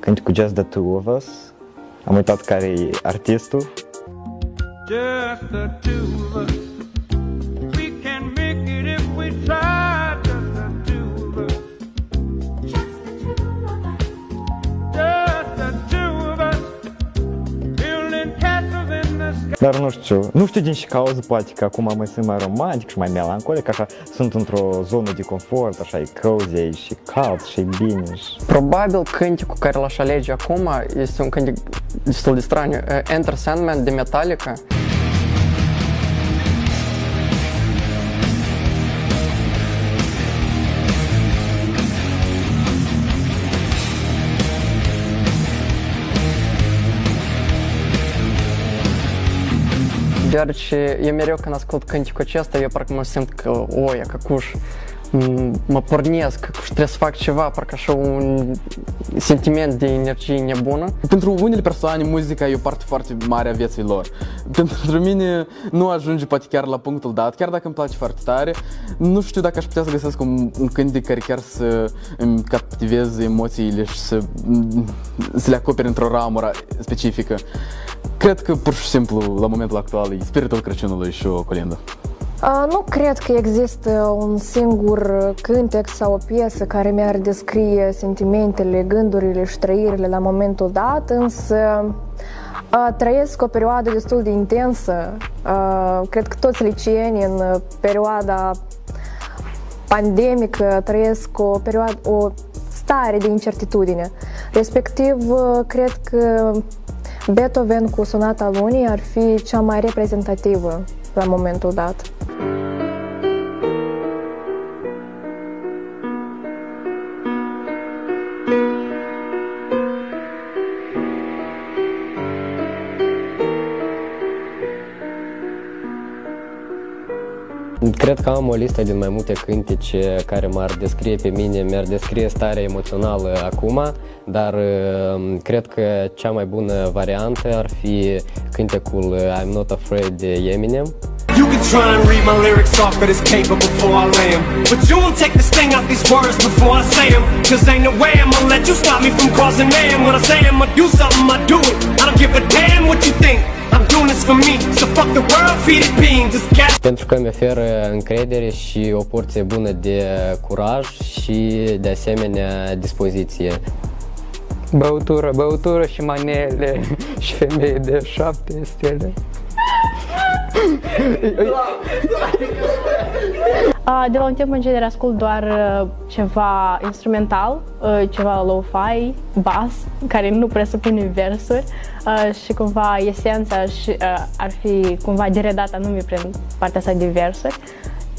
cântecul Just the Two of Us. Am uitat care e artistul. Just the two of us. Dar nu știu, nu știu din ce cauză, poate că acum mai sunt mai romantic și mai melancolic, așa sunt într-o zonă de confort, așa e cozy, e și cald și e bine și... Probabil cânticul care l-aș alege acum este un cântec destul de straniu. Uh, Enter Sandman de Metallica. Deoarece eu mereu când ascult cânticul acesta, eu parcă mă simt că, oi, căcuș, m- mă pornesc, că trebuie să fac ceva, parcă așa un sentiment de energie nebună. Pentru unele persoane muzica e o parte foarte mare a vieții lor. Pentru mine nu ajunge poate chiar la punctul dat, chiar dacă îmi place foarte tare. Nu știu dacă aș putea să găsesc un, un cântec care chiar să îmi captiveze emoțiile și să, să le acopere într-o ramură specifică. Cred că pur și simplu, la momentul actual, e spiritul Crăciunului și o colindă. A, Nu cred că există un singur cântec sau o piesă care mi-ar descrie sentimentele, gândurile și trăirile la momentul dat, însă a, trăiesc o perioadă destul de intensă. A, Cred că toți licenii în perioada pandemică trăiesc o perioadă, o stare de incertitudine. Respectiv, cred că Beethoven cu Sonata Lunii ar fi cea mai reprezentativă la momentul dat. Cred că am o listă din mai multe cântece care m-ar descrie pe mine, mi-ar descrie starea emoțională acum, dar uh, cred că cea mai bună variantă ar fi cântecul uh, I'm Not Afraid de Eminem. You can try and read my lyrics off of this paper before I lay 'em. But you won't take the sting out these words before I say 'em. Cause ain't no way I'm gonna let you stop me from causing mayhem. When I say I'm gonna do something, I do it. I don't give a damn what you think. I'm doing this for me. So fuck the world, feed it beans. It's gas. Pentru că mi oferă încredere și o porție bună de curaj și de asemenea dispoziție. Băutură, băutură și manele și femei de șapte stele. Uh, De la un timp în genere ascult doar uh, ceva instrumental, uh, ceva lo-fi, bas, care nu presupune versuri uh, și cumva esența și, uh, ar fi cumva deredată anume prin partea asta de versuri.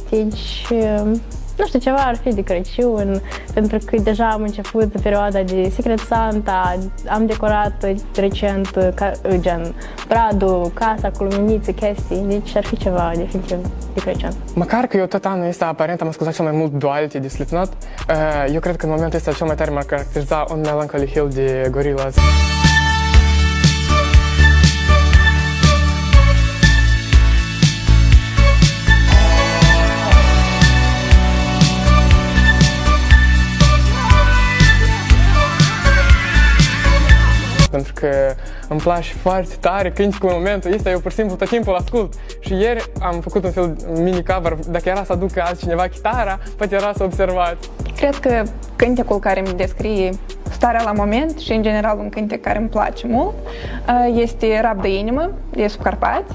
Deci, uh, nu știu, ceva ar fi de Crăciun, pentru că deja am început perioada de Secret Santa, am decorat recent uh, ca, uh, gen bradul, casa cu luminițe, chestii, deci ar fi ceva definitiv de Crăciun. Măcar că eu tot anul ăsta aparent am ascultat cel mai mult Duality de Slipknot, uh, eu cred că în momentul ăsta cel mai tare m-ar caracteriza un Melancholy Hill de Gorillaz. Pentru că îmi place foarte tare cânticul în momentul ăsta, eu pur și simplu tot timpul îl ascult. Și ieri am făcut un fel de mini cover, dacă era să aducă altcineva chitara, poate era să observați. Cred că cântecul care îmi descrie starea la moment și, în general, un cântec care îmi place mult uh, este Rab de inimă, de Subcarpați.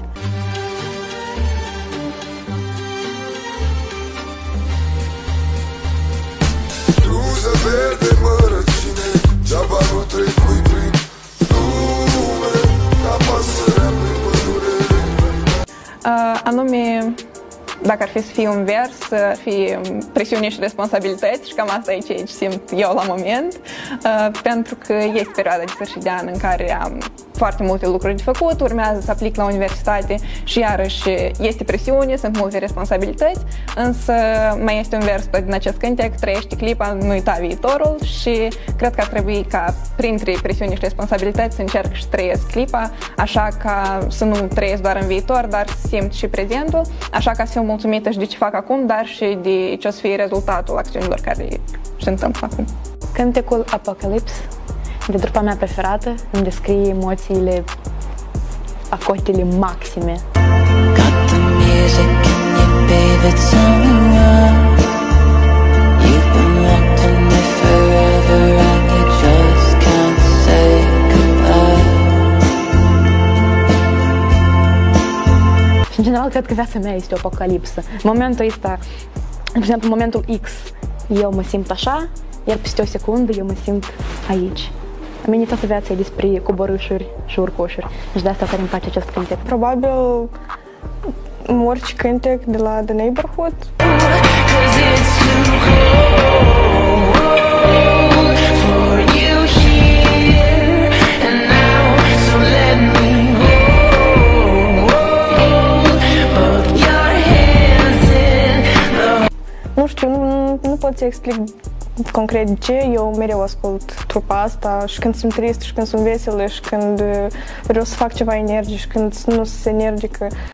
Bluză verde Uh, anume, dacă ar fi să fie un vers, ar fi presiune și responsabilități și cam asta e ceea ce simt eu la moment, uh, pentru că este perioada de sfârșit de an în care am foarte multe lucruri de făcut, urmează să aplic la universitate și iarăși este presiune, sunt multe responsabilități, însă mai este un vers tot din acest cântec, trăiește clipa, nu uita viitorul și cred că ar trebui ca printre presiuni și responsabilități să încerc și trăiesc clipa, așa ca să nu trăiesc doar în viitor, dar să simt și prezentul, așa ca să fiu mulțumită și de ce fac acum, dar și de ce o să fie rezultatul acțiunilor care se întâmplă acum. Cântecul Apocalypse de trupa mea preferată, îmi descrie emoțiile a cotele maxime. Baby, tell me why Și în general cred că viața mea este o apocalipsă. Momentul ăsta, de exemplu, momentul X, eu mă simt așa, iar peste o secundă eu mă simt aici. A mine toată viața e despre coborâșuri și urcoșuri. Și de asta care îmi place acest cântec. Probabil orice cântec de la The Neighborhood. Nu știu, nu, nu pot să explic concret de ce. Eu mereu ascult trupa asta și când sunt trist și când sunt veselă și când vreau să fac ceva energic și când nu sunt energică.